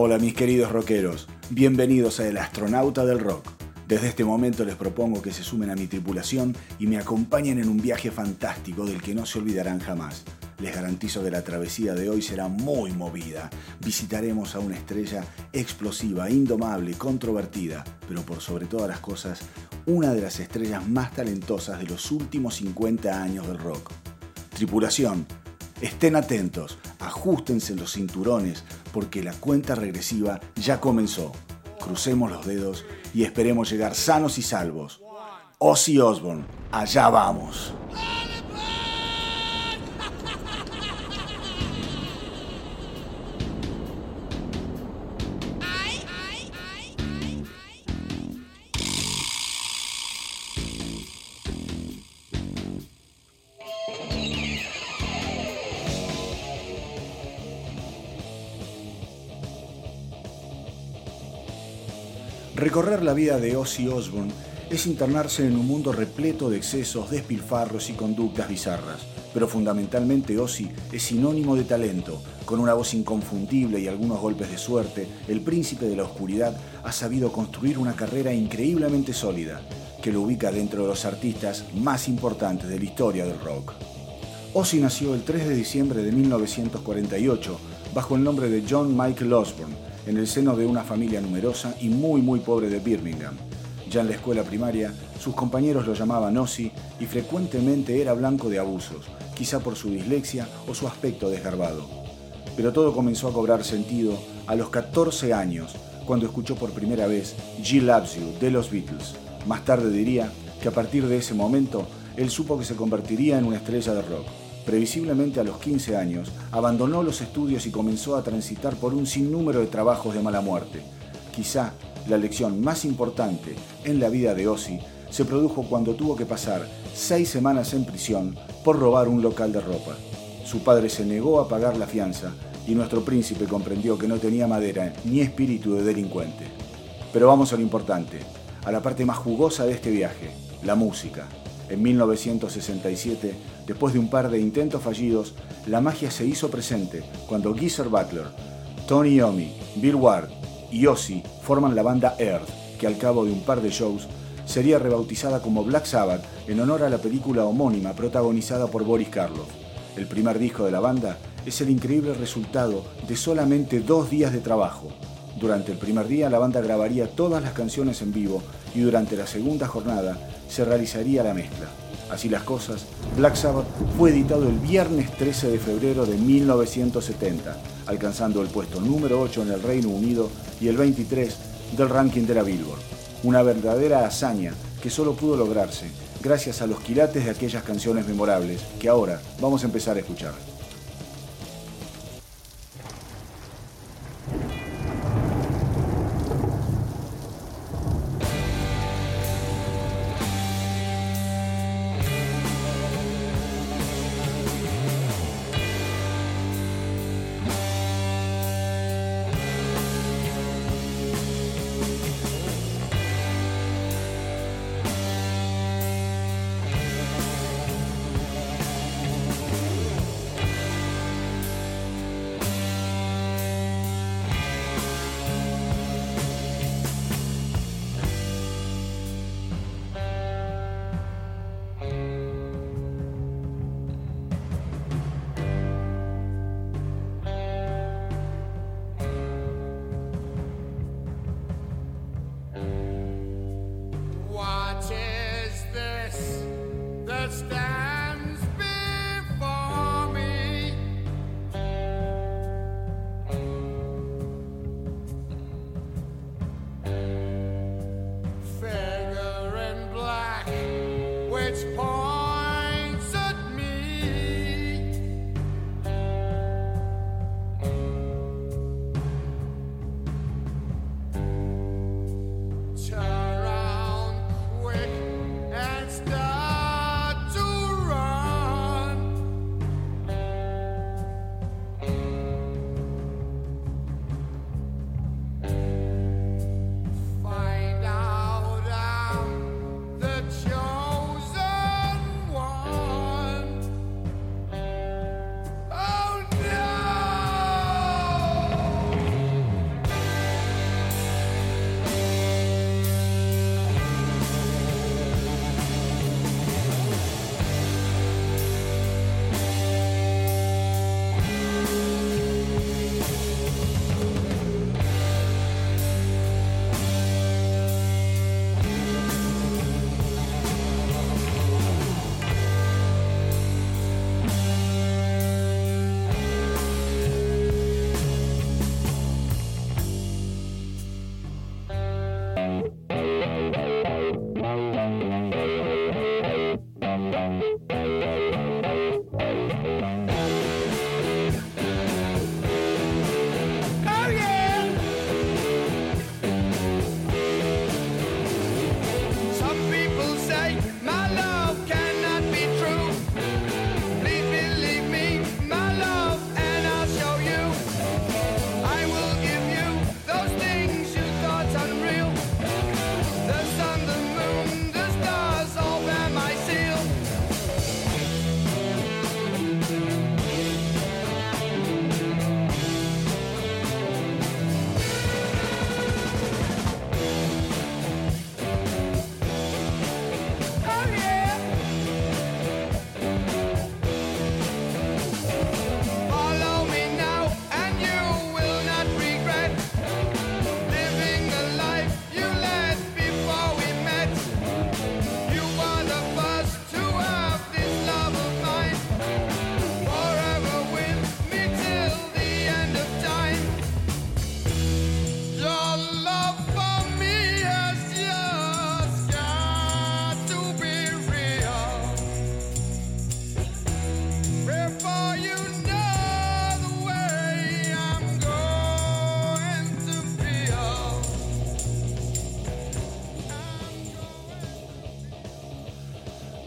Hola mis queridos rockeros, bienvenidos a El Astronauta del Rock. Desde este momento les propongo que se sumen a mi tripulación y me acompañen en un viaje fantástico del que no se olvidarán jamás. Les garantizo que la travesía de hoy será muy movida. Visitaremos a una estrella explosiva, indomable, controvertida, pero por sobre todas las cosas, una de las estrellas más talentosas de los últimos 50 años del rock. Tripulación, estén atentos, ajustense los cinturones, porque la cuenta regresiva ya comenzó. Crucemos los dedos y esperemos llegar sanos y salvos. Ozzy Osbourne, allá vamos. Recorrer la vida de Ozzy Osbourne es internarse en un mundo repleto de excesos, despilfarros y conductas bizarras. Pero fundamentalmente Ozzy es sinónimo de talento. Con una voz inconfundible y algunos golpes de suerte, el príncipe de la oscuridad ha sabido construir una carrera increíblemente sólida, que lo ubica dentro de los artistas más importantes de la historia del rock. Ozzy nació el 3 de diciembre de 1948 bajo el nombre de John Michael Osbourne en el seno de una familia numerosa y muy muy pobre de Birmingham. Ya en la escuela primaria, sus compañeros lo llamaban Ozzy y frecuentemente era blanco de abusos, quizá por su dislexia o su aspecto desgarbado. Pero todo comenzó a cobrar sentido a los 14 años, cuando escuchó por primera vez G Loves You de los Beatles. Más tarde diría que a partir de ese momento, él supo que se convertiría en una estrella de rock previsiblemente a los 15 años, abandonó los estudios y comenzó a transitar por un sinnúmero de trabajos de mala muerte. Quizá la lección más importante en la vida de Ozzy se produjo cuando tuvo que pasar seis semanas en prisión por robar un local de ropa. Su padre se negó a pagar la fianza y nuestro príncipe comprendió que no tenía madera ni espíritu de delincuente. Pero vamos a lo importante, a la parte más jugosa de este viaje, la música. En 1967, después de un par de intentos fallidos, la magia se hizo presente cuando Geezer Butler, Tony Iommi, Bill Ward y Ozzy forman la banda Earth, que al cabo de un par de shows sería rebautizada como Black Sabbath en honor a la película homónima protagonizada por Boris Karloff. El primer disco de la banda es el increíble resultado de solamente dos días de trabajo. Durante el primer día la banda grabaría todas las canciones en vivo y durante la segunda jornada se realizaría la mezcla. Así las cosas, Black Sabbath fue editado el viernes 13 de febrero de 1970, alcanzando el puesto número 8 en el Reino Unido y el 23 del ranking de la Billboard. Una verdadera hazaña que solo pudo lograrse gracias a los quilates de aquellas canciones memorables que ahora vamos a empezar a escuchar.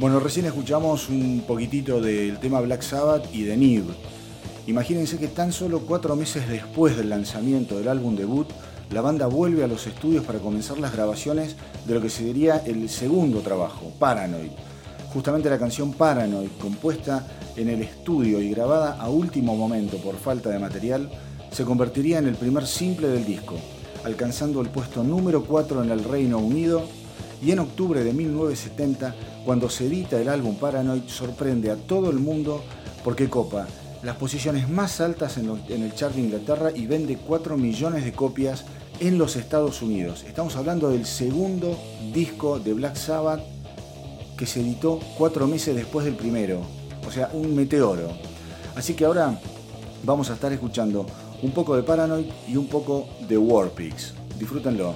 Bueno, recién escuchamos un poquitito del tema Black Sabbath y de Nib. Imagínense que tan solo cuatro meses después del lanzamiento del álbum debut, la banda vuelve a los estudios para comenzar las grabaciones de lo que sería el segundo trabajo, Paranoid. Justamente la canción Paranoid, compuesta en el estudio y grabada a último momento por falta de material, se convertiría en el primer simple del disco, alcanzando el puesto número 4 en el Reino Unido y en octubre de 1970, cuando se edita el álbum Paranoid, sorprende a todo el mundo porque copa las posiciones más altas en, el chart de Inglaterra y vende 4 millones de copias en los Estados Unidos. Estamos hablando del segundo disco de Black Sabbath que se editó cuatro meses después del primero. O sea, un meteoro. Así que ahora vamos a estar escuchando un poco de Paranoid y un poco de Warpix. Disfrútenlo.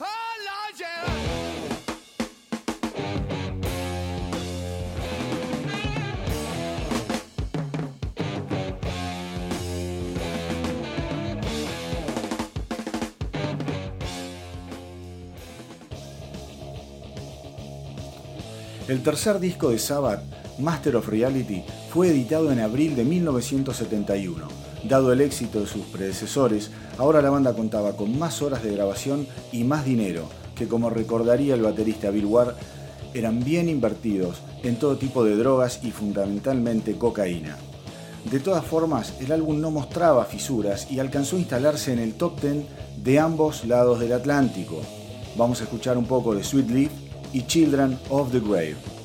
Oh. El tercer disco de Sabbath, Master of Reality, fue editado en abril de 1971. Dado el éxito de sus predecesores, ahora la banda contaba con más horas de grabación y más dinero, que como recordaría el baterista Bill Ward, eran bien invertidos en todo tipo de drogas y fundamentalmente cocaína. De todas formas, el álbum no mostraba fisuras y alcanzó a instalarse en el top 10 de ambos lados del Atlántico. Vamos a escuchar un poco de Sweet Leaf y Children of the Grave.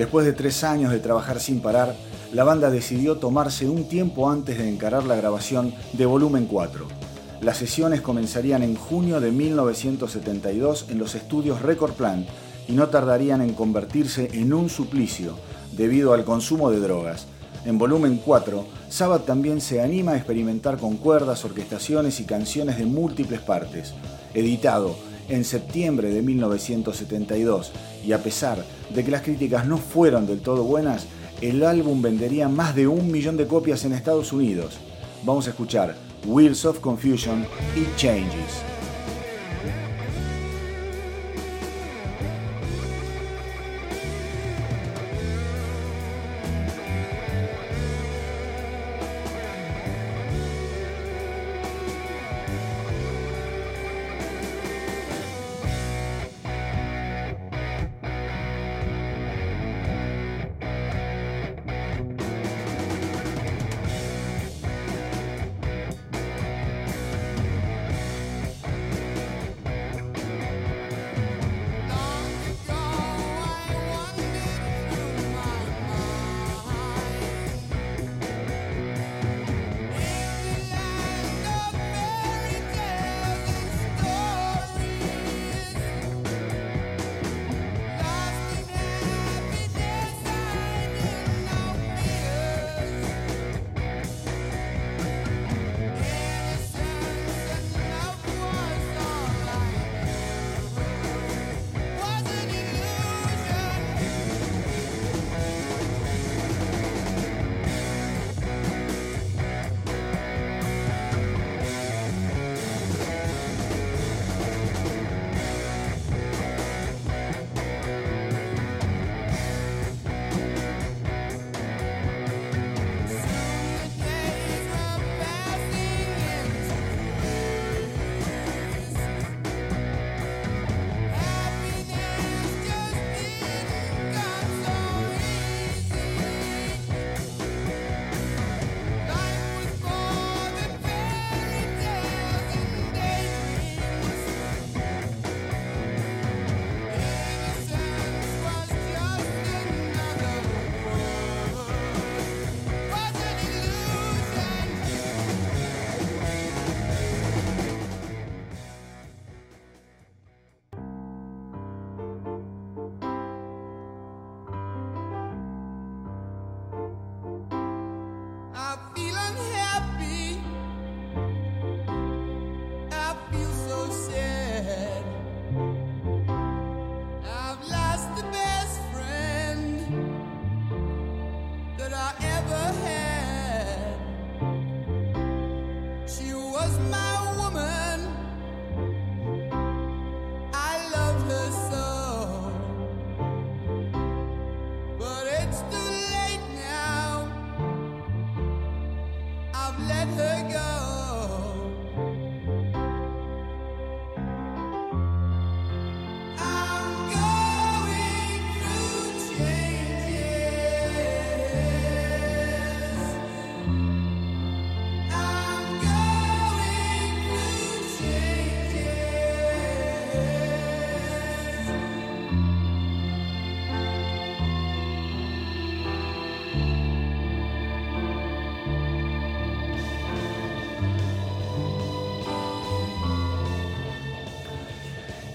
Después de tres años de trabajar sin parar, la banda decidió tomarse un tiempo antes de encarar la grabación de Volumen 4. Las sesiones comenzarían en junio de 1972 en los estudios Record Plant y no tardarían en convertirse en un suplicio debido al consumo de drogas. En volumen 4, Sabbath también se anima a experimentar con cuerdas, orquestaciones y canciones de múltiples partes. Editado en septiembre de 1972 y a pesar de que las críticas no fueron del todo buenas, el álbum vendería más de un millón de copias en Estados Unidos. Vamos a escuchar Wheels of Confusion y Changes.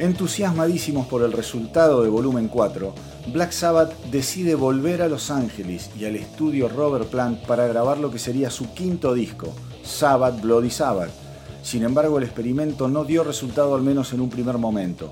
Entusiasmadísimos por el resultado de Volumen 4, Black Sabbath decide volver a Los Ángeles y al estudio Robert Plant para grabar lo que sería su quinto disco, Sabbath Bloody Sabbath. Sin embargo, el experimento no dio resultado al menos en un primer momento.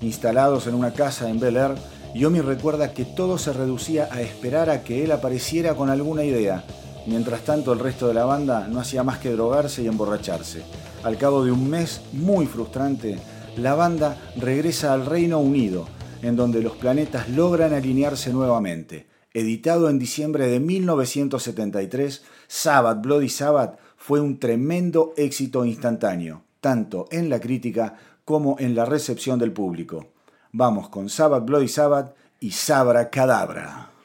Instalados en una casa en Bel Air, Yomi recuerda que todo se reducía a esperar a que él apareciera con alguna idea. Mientras tanto, el resto de la banda no hacía más que drogarse y emborracharse. Al cabo de un mes muy frustrante, la banda regresa al Reino Unido, en donde los planetas logran alinearse nuevamente. Editado en diciembre de 1973, Sabbath Bloody Sabbath fue un tremendo éxito instantáneo, tanto en la crítica como en la recepción del público. Vamos con Sabbath Bloody Sabbath y Sabra Cadabra.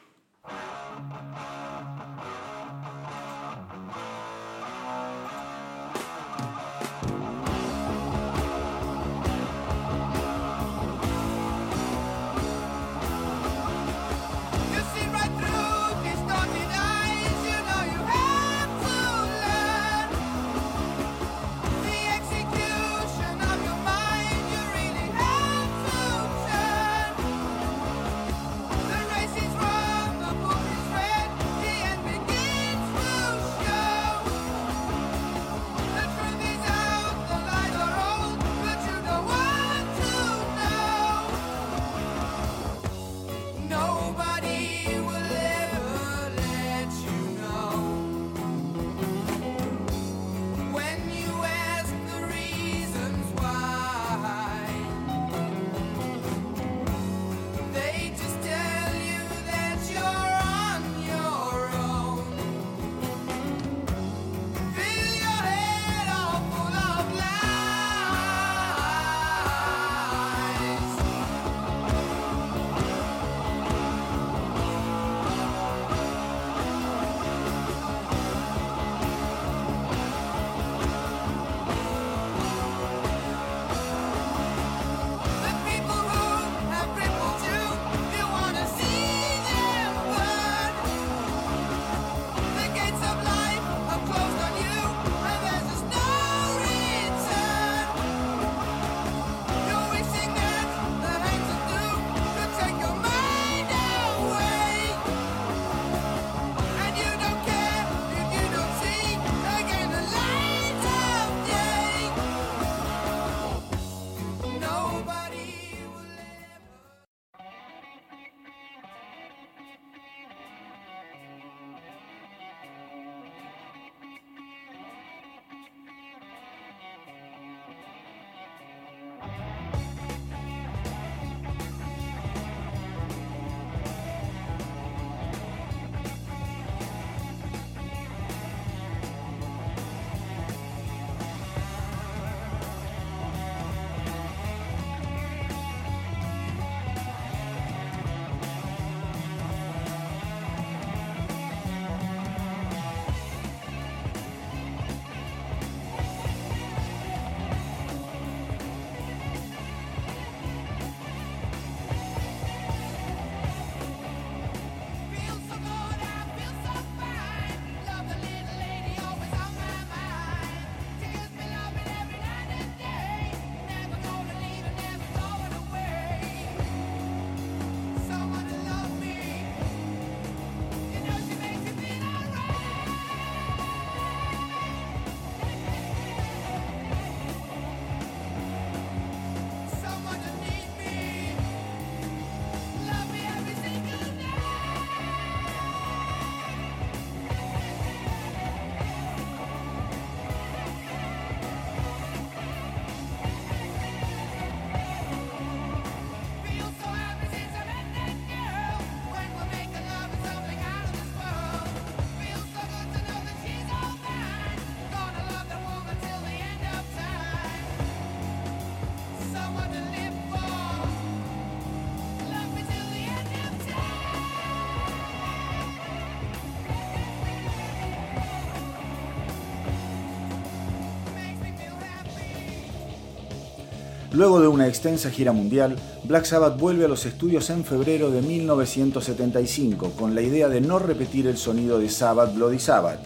Luego de una extensa gira mundial, Black Sabbath vuelve a los estudios en febrero de 1975 con la idea de no repetir el sonido de Sabbath Bloody Sabbath,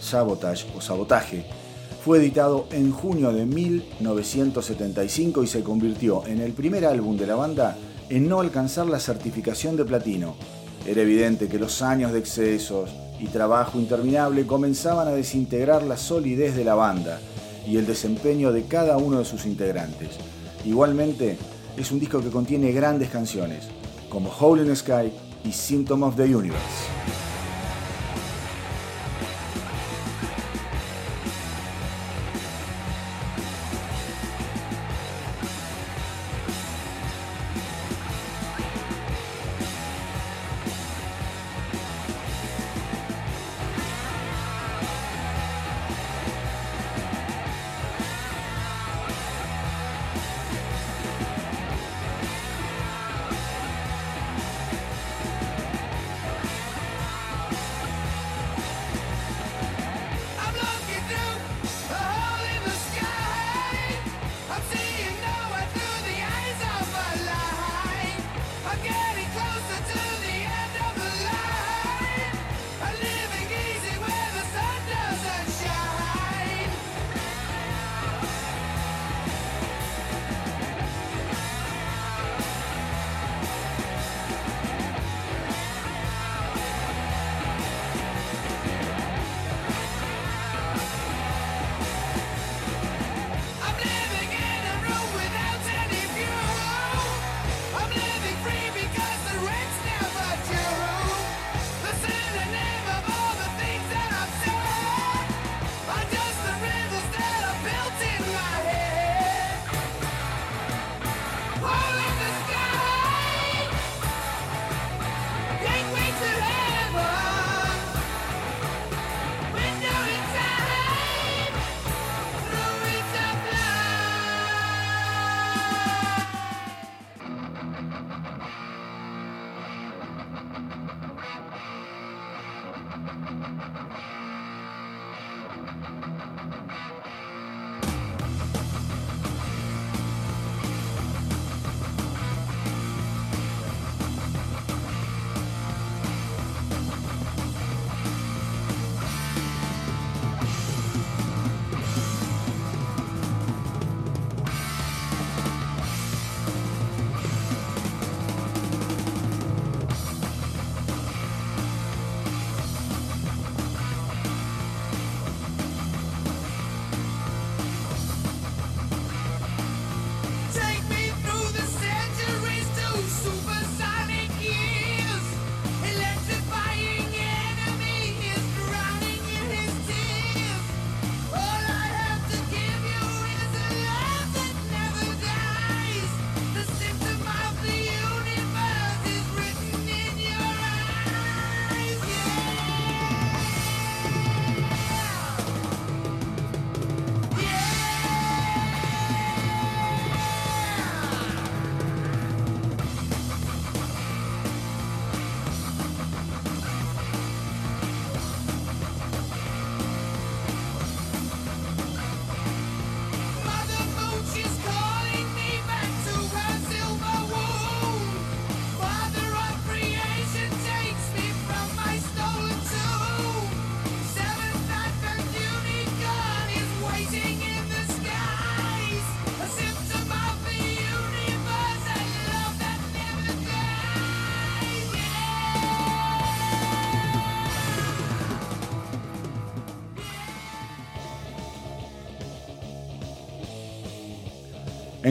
Sabotage o Sabotaje. Fue editado en junio de 1975 y se convirtió en el primer álbum de la banda en no alcanzar la certificación de platino. Era evidente que los años de excesos y trabajo interminable comenzaban a desintegrar la solidez de la banda y el desempeño de cada uno de sus integrantes. Igualmente, es un disco que contiene grandes canciones, como Hole in the Sky y Symptom of the Universe.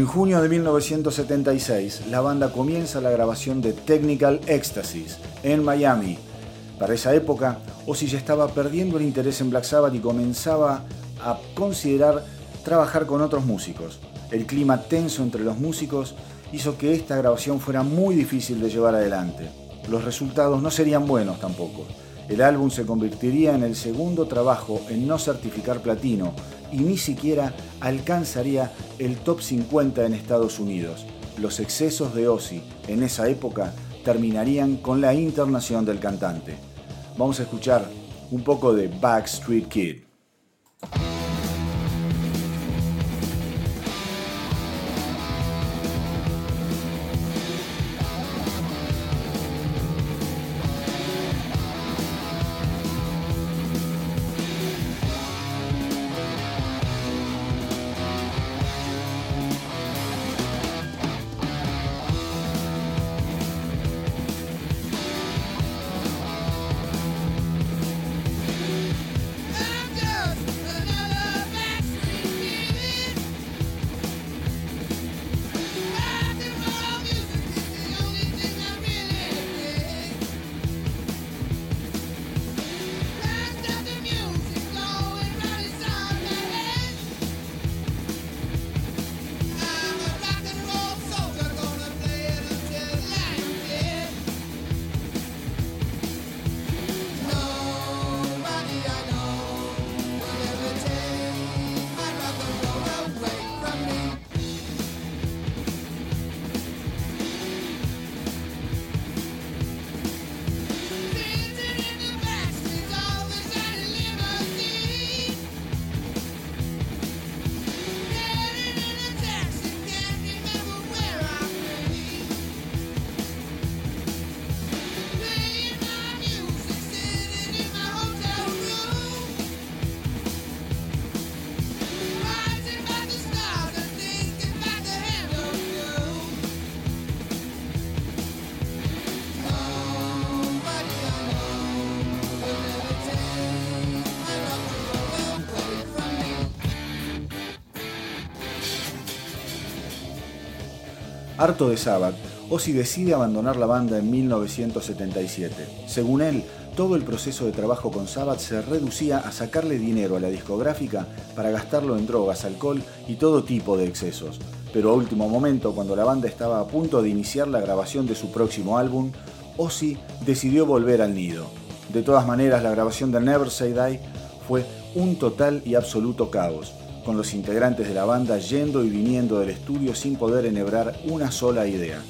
En junio de 1976, la banda comienza la grabación de Technical Ecstasies en Miami. Para esa época, Ozzy ya estaba perdiendo el interés en Black Sabbath y comenzaba a considerar trabajar con otros músicos. El clima tenso entre los músicos hizo que esta grabación fuera muy difícil de llevar adelante. Los resultados no serían buenos tampoco. El álbum se convertiría en el segundo trabajo en no certificar platino y ni siquiera alcanzaría el top 50 en Estados Unidos. Los excesos de Ozzy en esa época terminarían con la internación del cantante. Vamos a escuchar un poco de Backstreet Kid. Harto de Sabbath, Ozzy decide abandonar la banda en 1977. Según él, todo el proceso de trabajo con Sabbath se reducía a sacarle dinero a la discográfica para gastarlo en drogas, alcohol y todo tipo de excesos. Pero a último momento, cuando la banda estaba a punto de iniciar la grabación de su próximo álbum, Ozzy decidió volver al nido. De todas maneras, la grabación de Never Say Die fue un total y absoluto caos, con los integrantes de la banda yendo y viniendo del estudio sin poder enhebrar una sola idea.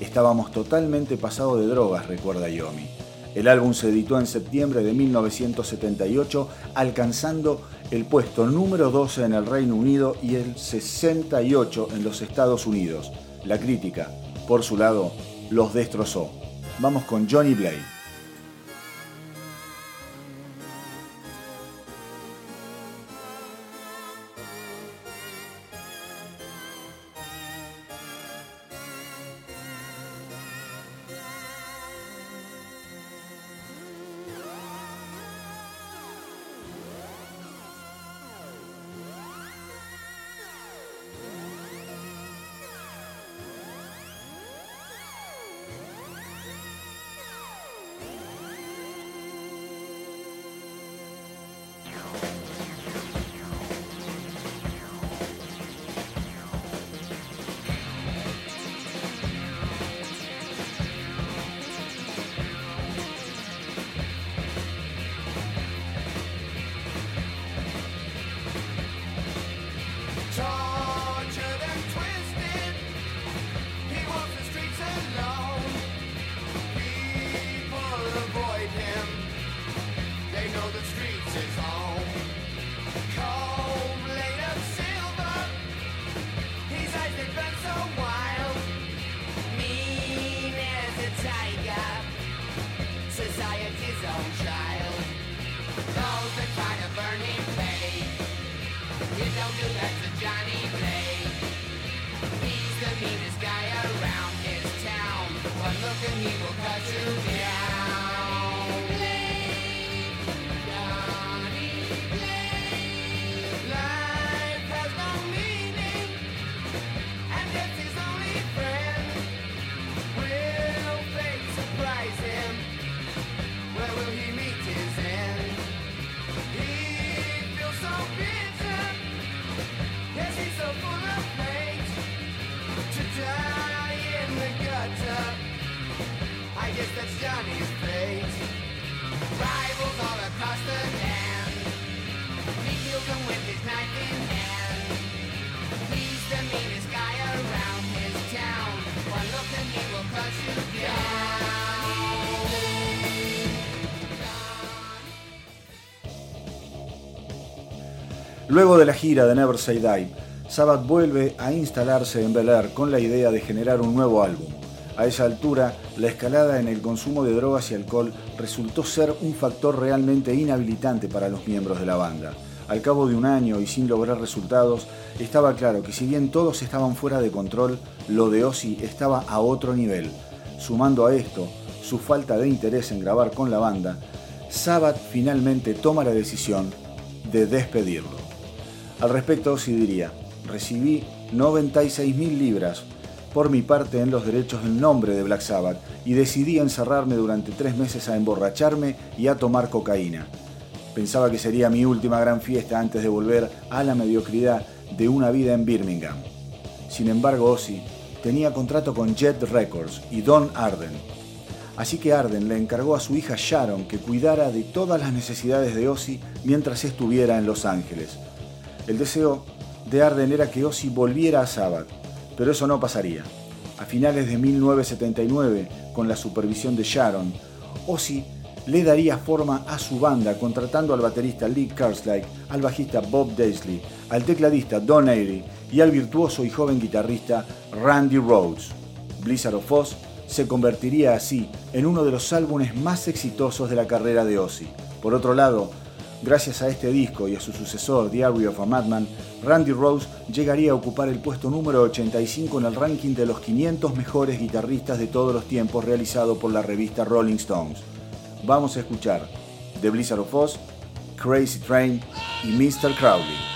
Estábamos totalmente pasados de drogas, recuerda Yomi. El álbum se editó en septiembre de 1978, alcanzando el puesto número 12 en el Reino Unido y el 68 en los Estados Unidos. La crítica, por su lado, los destrozó. Vamos con Johnny Blade. Luego de la gira de Never Say Die, Sabbath vuelve a instalarse en Bel Air con la idea de generar un nuevo álbum. A esa altura, la escalada en el consumo de drogas y alcohol resultó ser un factor realmente inhabilitante para los miembros de la banda. Al cabo de un año y sin lograr resultados, estaba claro que si bien todos estaban fuera de control, lo de Ozzy estaba a otro nivel. Sumando a esto su falta de interés en grabar con la banda, Sabbath finalmente toma la decisión de despedirlo. Al respecto, sí diría, recibí 96.000 libras por mi parte en los derechos en nombre de Black Sabbath y decidí encerrarme durante tres meses a emborracharme y a tomar cocaína. Pensaba que sería mi última gran fiesta antes de volver a la mediocridad de una vida en Birmingham. Sin embargo, Ozzy tenía contrato con Jet Records y Don Arden. Así que Arden le encargó a su hija Sharon que cuidara de todas las necesidades de Ozzy mientras estuviera en Los Ángeles. El deseo de Arden era que Ozzy volviera a Sabbath, pero eso no pasaría. A finales de 1979, con la supervisión de Sharon, Ozzy le daría forma a su banda contratando al baterista Lee Kerslake, al bajista Bob Daisley, al tecladista Don Airy y al virtuoso y joven guitarrista Randy Rhodes. Blizzard of Oz se convertiría así en uno de los álbumes más exitosos de la carrera de Ozzy. Por otro lado, Gracias a este disco y a su sucesor, Diary of a Madman, Randy Rose llegaría a ocupar el puesto número 85 en el ranking de los 500 mejores guitarristas de todos los tiempos realizado por la revista Rolling Stones. Vamos a escuchar The Blizzard of Oz, Crazy Train y Mr. Crowley.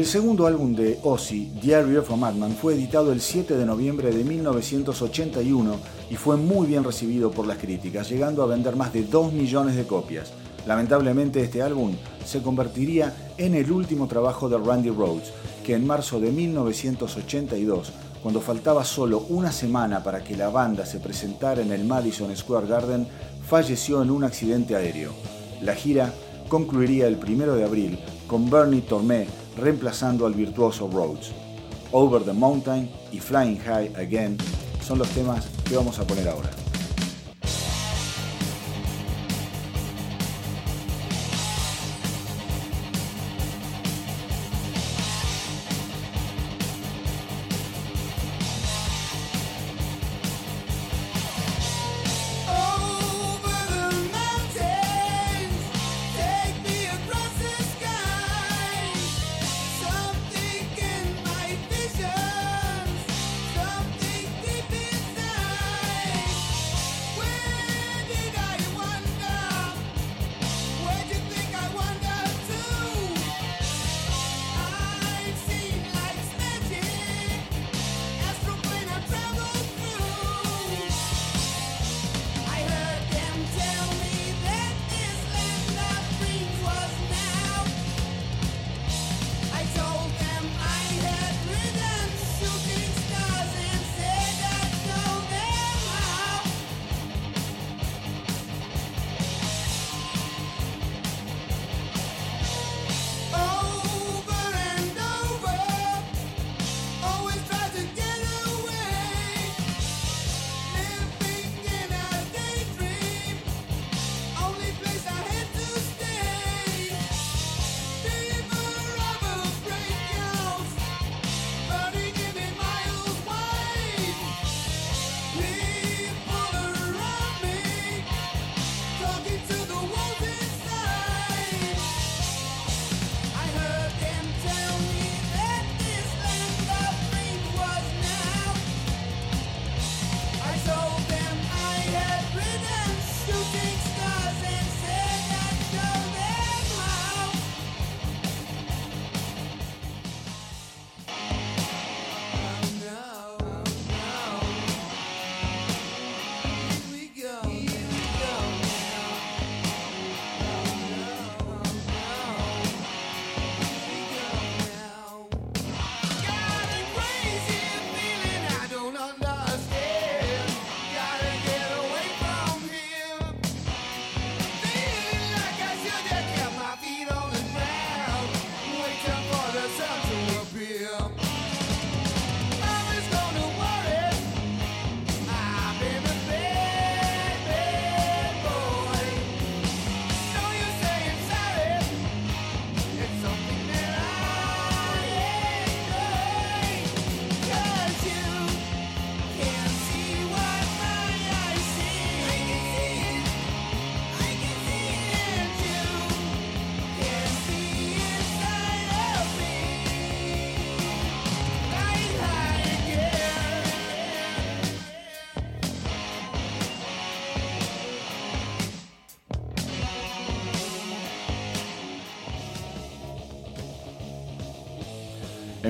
El segundo álbum de Ozzy, Diary of a Madman, fue editado el 7 de noviembre de 1981 y fue muy bien recibido por las críticas, llegando a vender más de 2 millones de copias. Lamentablemente este álbum se convertiría en el último trabajo de Randy Rhodes, que en marzo de 1982, cuando faltaba solo una semana para que la banda se presentara en el Madison Square Garden, falleció en un accidente aéreo. La gira concluiría el 1 de abril con Bernie Tormé reemplazando al virtuoso Rhodes. Over the Mountain y Flying High Again son los temas que vamos a poner ahora.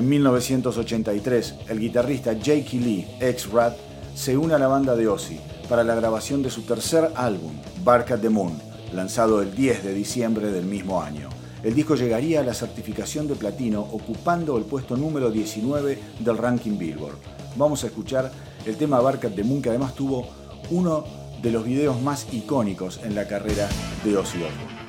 En 1983, el guitarrista Jakey Lee, ex Rat, se une a la banda de Ozzy para la grabación de su tercer álbum, Bark at the Moon, lanzado el 10 de diciembre del mismo año. El disco llegaría a la certificación de platino ocupando el puesto número 19 del ranking Billboard. Vamos a escuchar el tema Bark at the Moon que además tuvo uno de los videos más icónicos en la carrera de Ozzy Osbourne.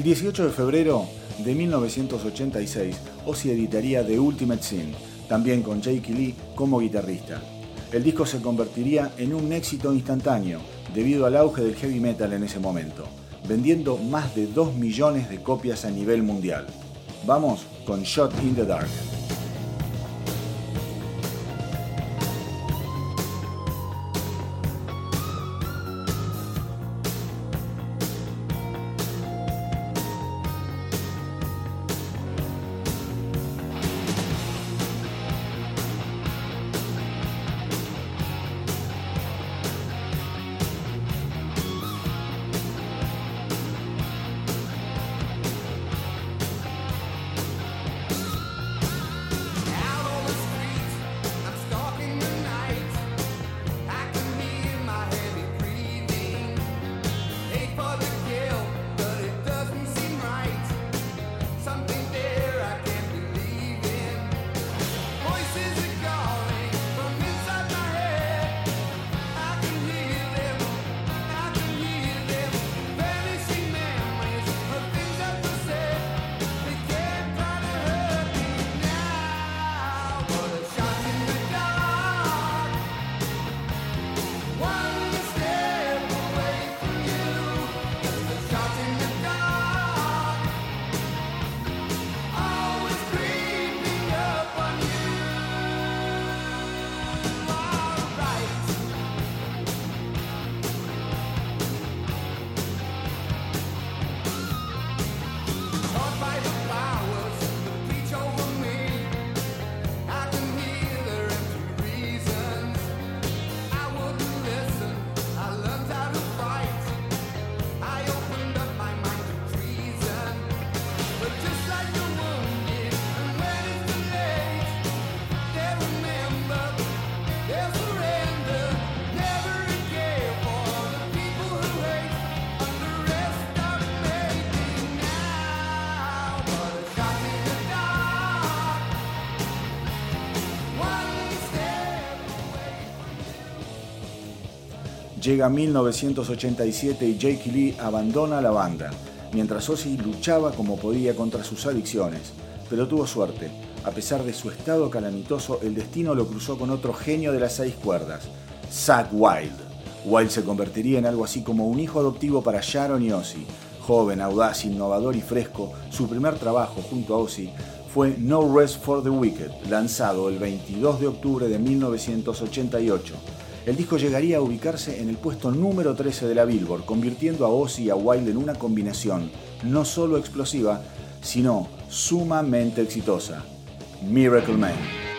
El 18 de febrero de 1986, Ozzy editaría The Ultimate Sin, también con Jake Lee como guitarrista. El disco se convertiría en un éxito instantáneo debido al auge del heavy metal en ese momento, vendiendo más de 2 millones de copias a nivel mundial. Vamos con Shot in the Dark. Llega 1987 y Jake Lee abandona la banda, mientras Ozzy luchaba como podía contra sus adicciones, pero tuvo suerte. A pesar de su estado calamitoso, el destino lo cruzó con otro genio de las seis cuerdas, Zack Wild. Wild se convertiría en algo así como un hijo adoptivo para Sharon y Ozzy. Joven, audaz, innovador y fresco, su primer trabajo junto a Ozzy fue No Rest for the Wicked, lanzado el 22 de octubre de 1988. El disco llegaría a ubicarse en el puesto número 13 de la Billboard, convirtiendo a Ozzy y a Wilde en una combinación no solo explosiva, sino sumamente exitosa. Miracle Man.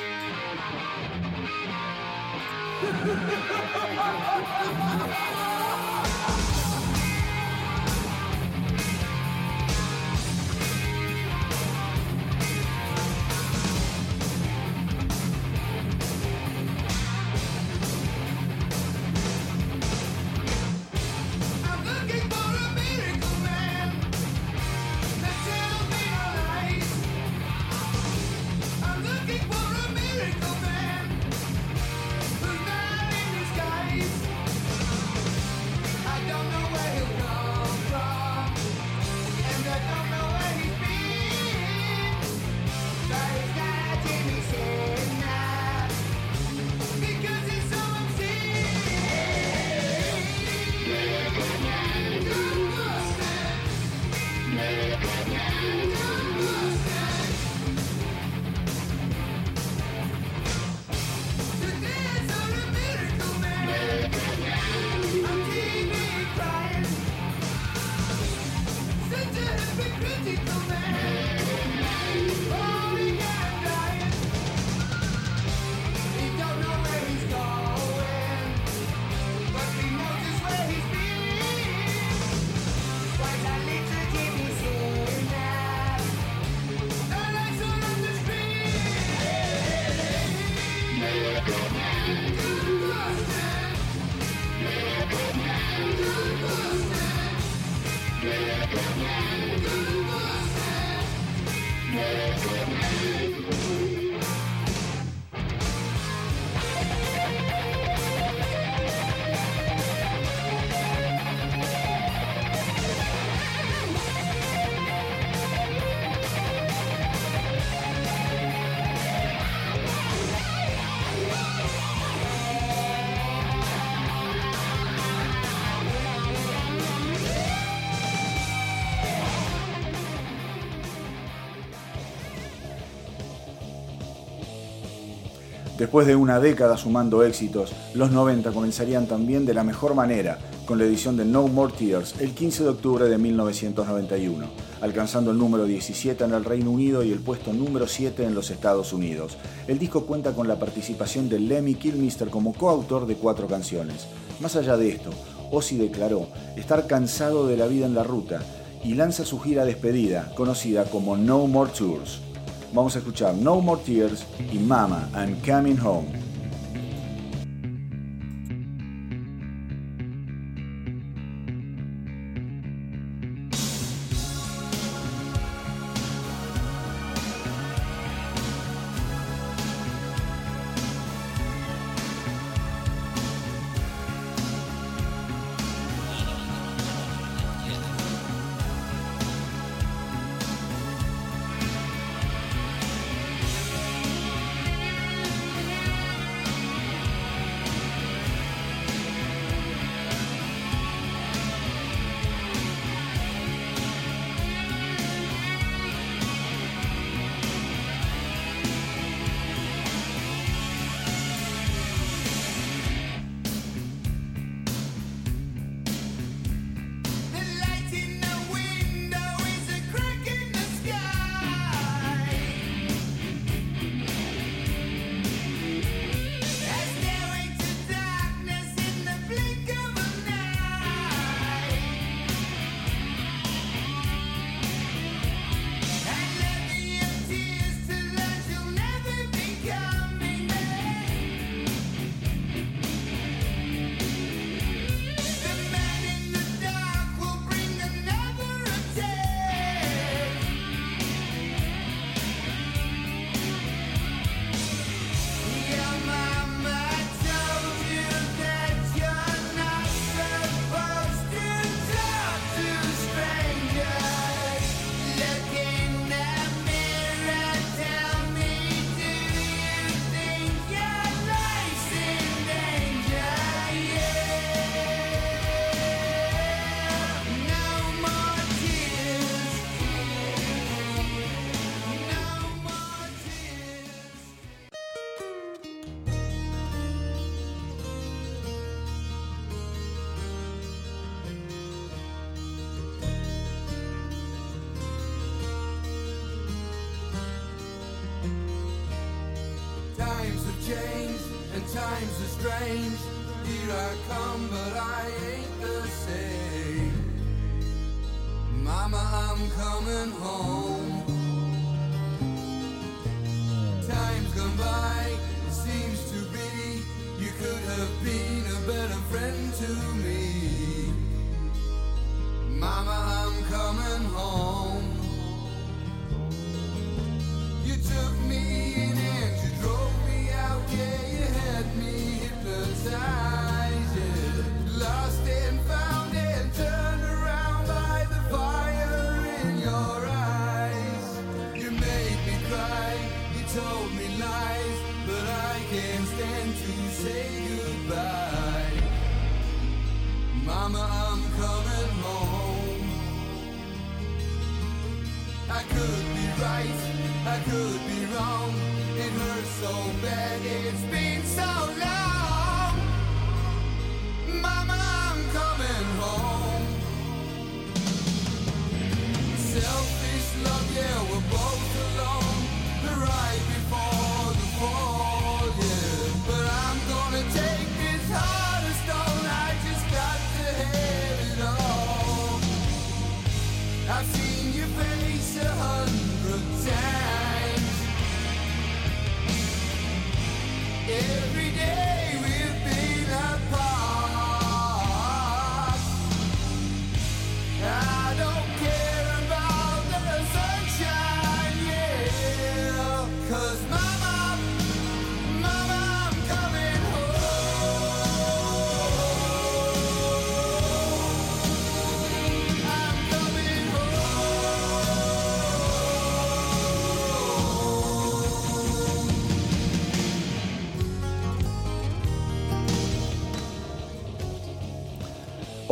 Después de una década sumando éxitos, los 90 comenzarían también de la mejor manera, con la edición de No More Tears el 15 de octubre de 1991, alcanzando el número 17 en el Reino Unido y el puesto número 7 en los Estados Unidos. El disco cuenta con la participación de Lemmy Kilmister como coautor de cuatro canciones. Más allá de esto, Ozzy declaró estar cansado de la vida en la ruta y lanza su gira despedida, conocida como No More Tours. Vamos a escuchar No More Tears y Mama, I'm Coming Home. times are strange. Here I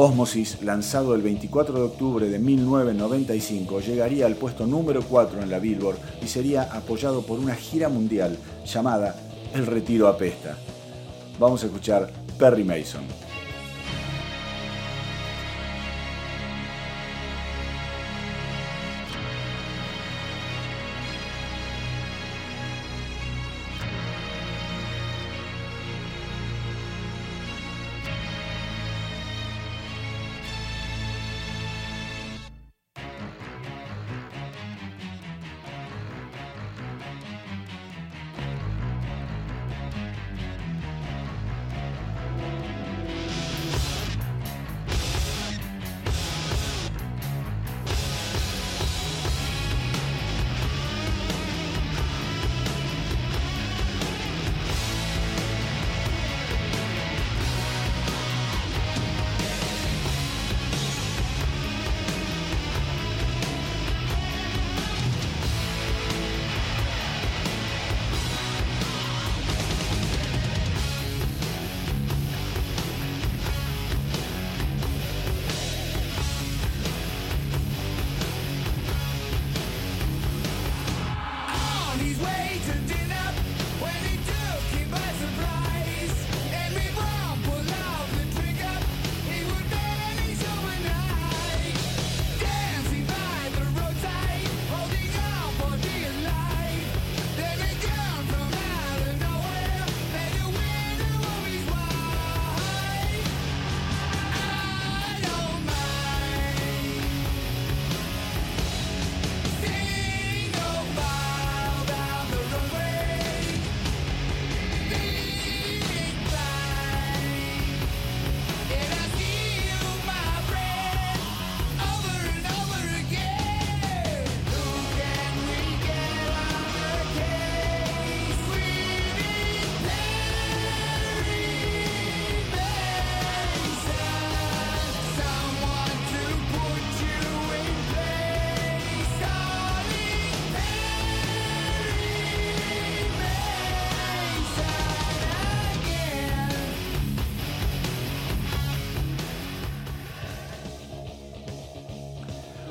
Osmosis, lanzado el 24 de octubre de 1995, llegaría al puesto número 4 en la Billboard y sería apoyado por una gira mundial llamada el retiro apesta. Vamos a escuchar Perry Mason.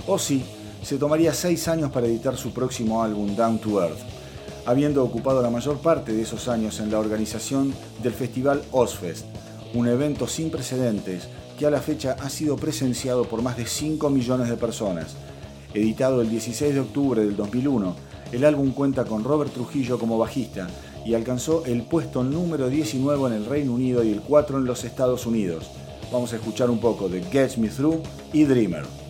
Ozzy se tomaría seis años para editar su próximo álbum Down to Earth, habiendo ocupado la mayor parte de esos años en la organización del festival Ozfest, un evento sin precedentes que a la fecha ha sido presenciado por más de 5 millones de personas. Editado el 16 de octubre del 2001, el álbum cuenta con Robert Trujillo como bajista y alcanzó el puesto número 19 en el Reino Unido y el 4 en los Estados Unidos. Vamos a escuchar un poco de Gets Me Through y Dreamer.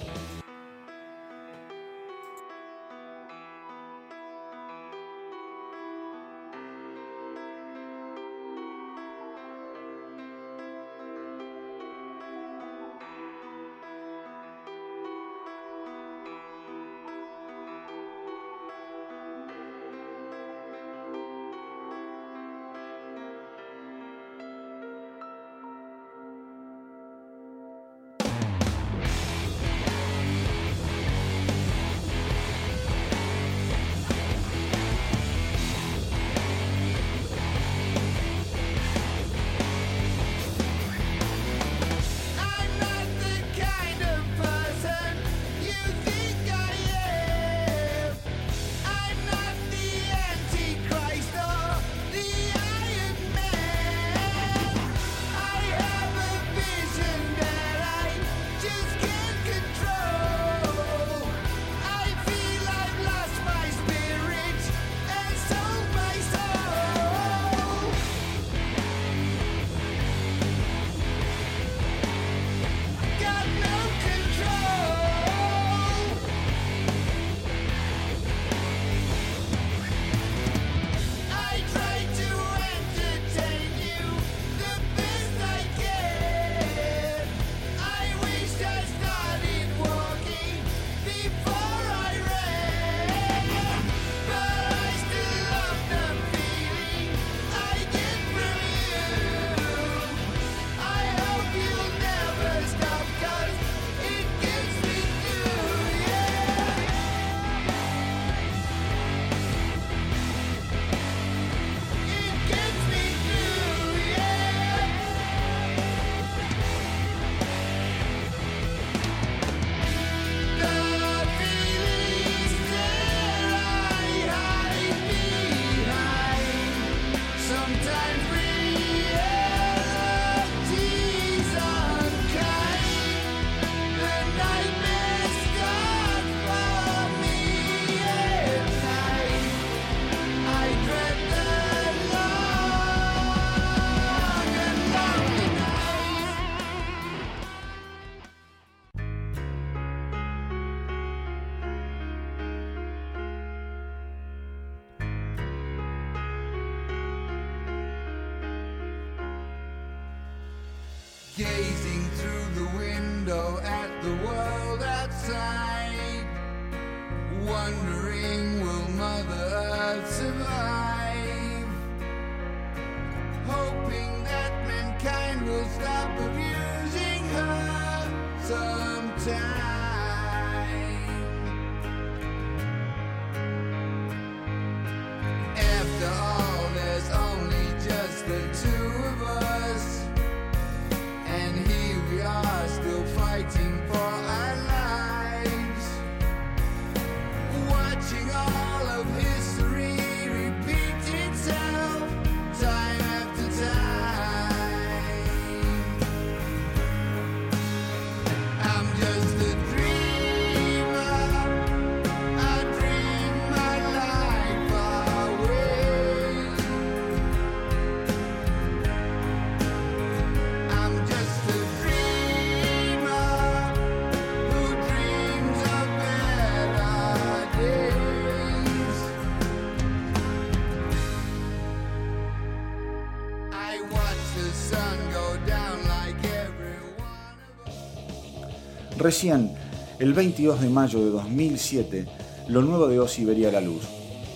Recién, el 22 de mayo de 2007, lo nuevo de Ozzy vería la luz.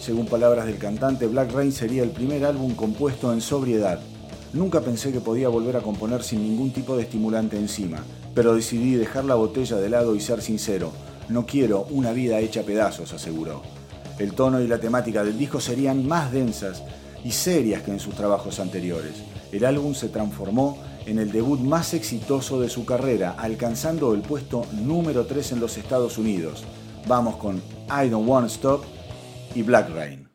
Según palabras del cantante, Black Rain sería el primer álbum compuesto en sobriedad. Nunca pensé que podía volver a componer sin ningún tipo de estimulante encima, pero decidí dejar la botella de lado y ser sincero. No quiero una vida hecha pedazos, aseguró. El tono y la temática del disco serían más densas y serias que en sus trabajos anteriores. El álbum se transformó en el debut más exitoso de su carrera, alcanzando el puesto número 3 en los Estados Unidos. Vamos con I Don't Wanna Stop y Black Rain.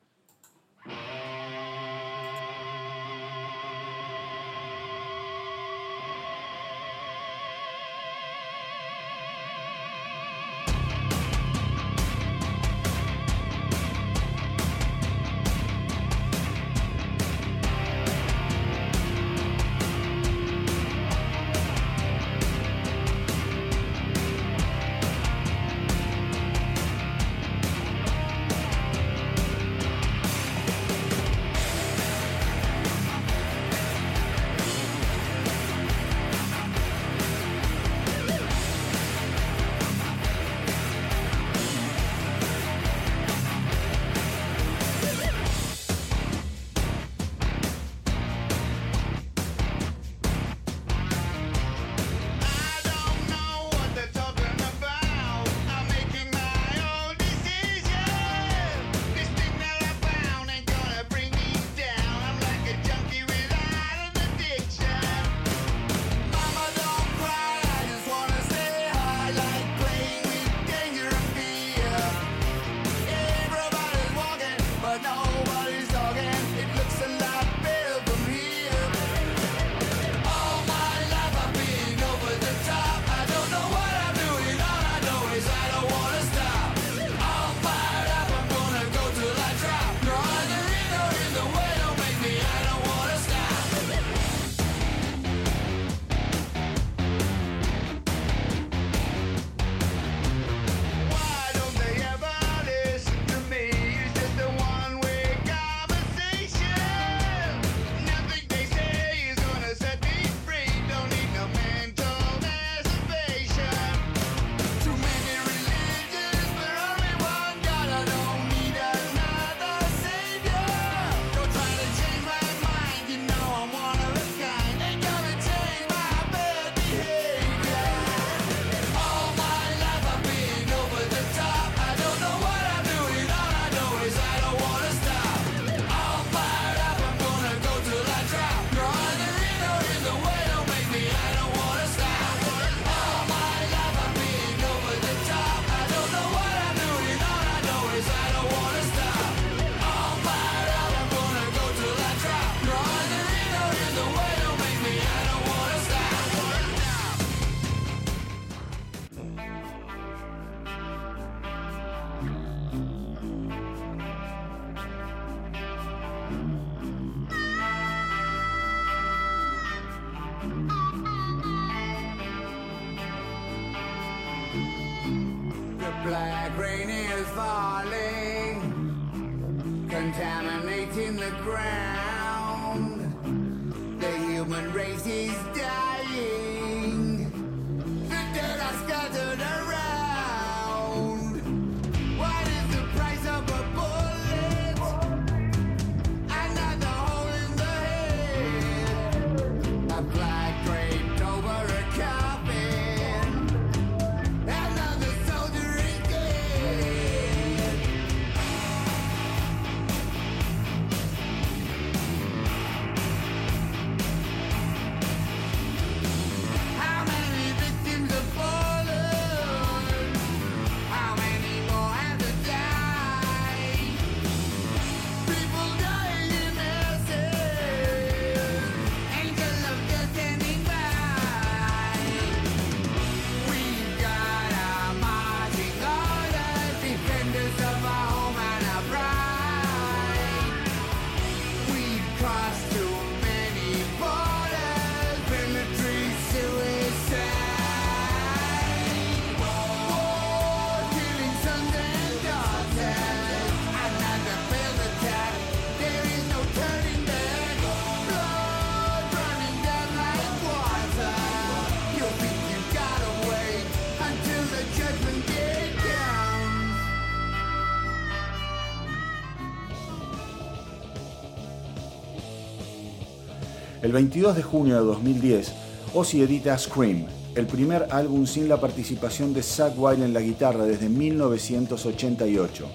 El 22 de junio de 2010, Ozzy edita Scream, el primer álbum sin la participación de Zack Wild en la guitarra desde 1988.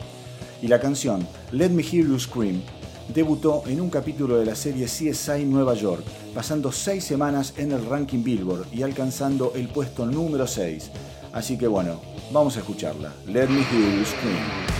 Y la canción Let Me Hear You Scream debutó en un capítulo de la serie CSI Nueva York, pasando seis semanas en el ranking Billboard y alcanzando el puesto número 6. Así que bueno, vamos a escucharla. Let Me Hear You Scream.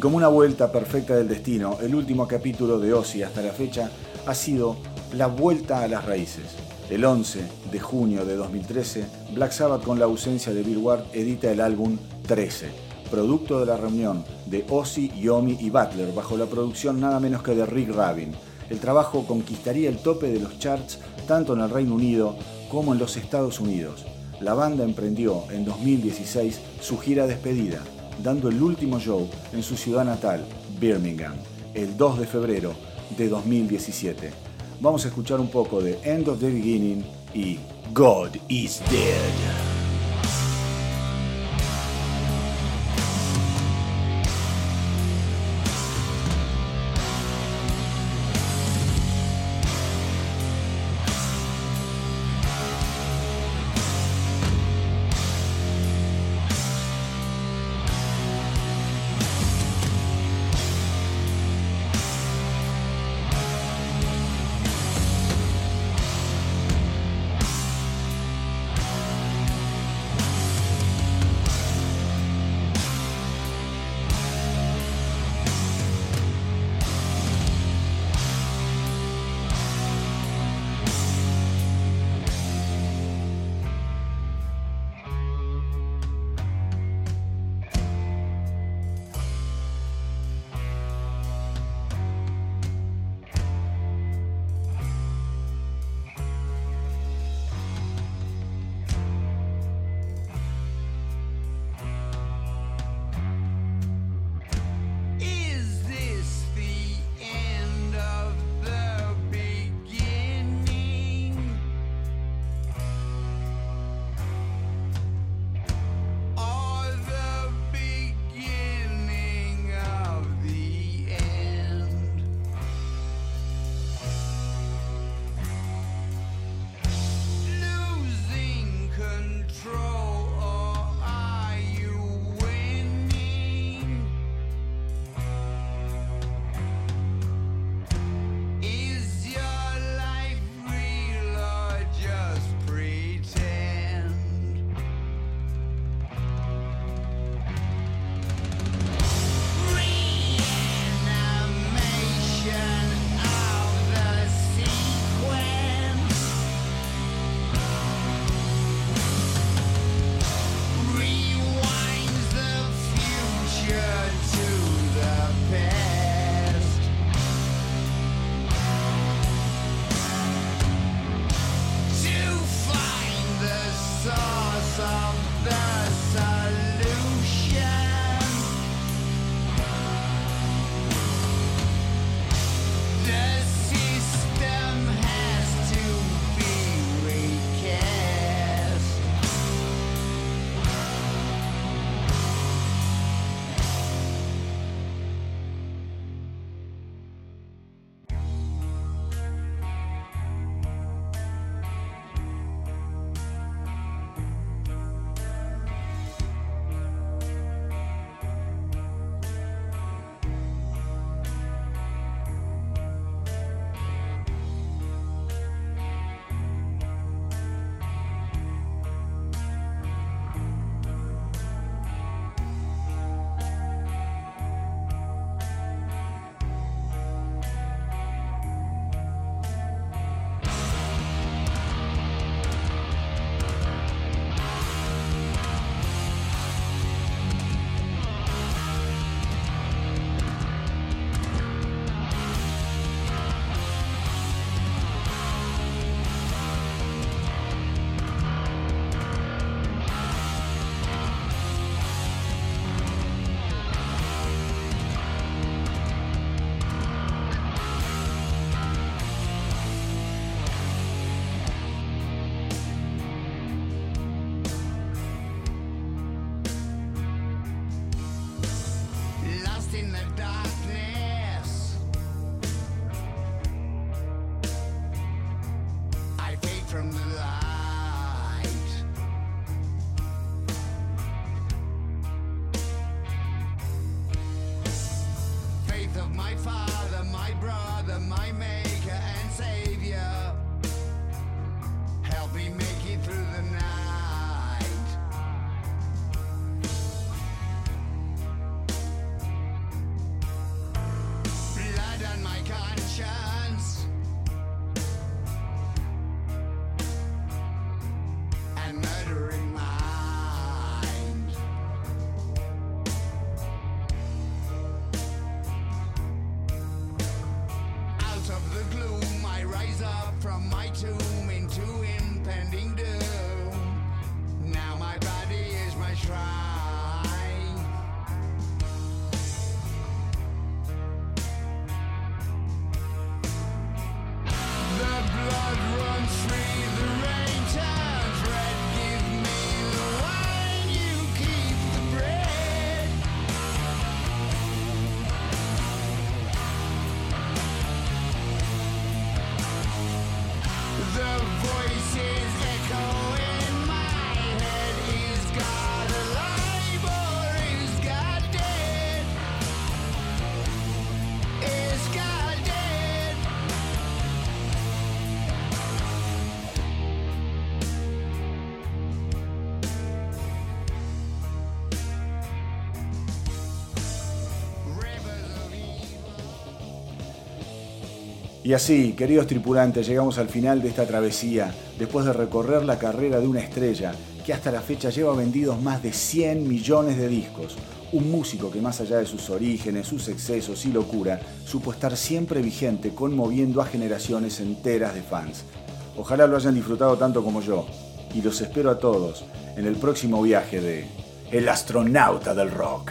Como una vuelta perfecta del destino, el último capítulo de Ozzy hasta la fecha ha sido la vuelta a las raíces. El 11 de junio de 2013, Black Sabbath con la ausencia de Bill Ward edita el álbum 13, producto de la reunión de Ozzy, Yomi y Butler bajo la producción nada menos que de Rick Rabin. El trabajo conquistaría el tope de los charts tanto en el Reino Unido como en los Estados Unidos. La banda emprendió en 2016 su gira despedida, dando el último show en su ciudad natal, Birmingham, el 2 de febrero de 2017. Vamos a escuchar un poco de End of the Beginning y God is Dead. Y así, queridos tripulantes, llegamos al final de esta travesía, después de recorrer la carrera de una estrella que hasta la fecha lleva vendidos más de 100 millones de discos. Un músico que más allá de sus orígenes, sus excesos y locura, supo estar siempre vigente, conmoviendo a generaciones enteras de fans. Ojalá lo hayan disfrutado tanto como yo. Y los espero a todos en el próximo viaje de El astronauta del rock.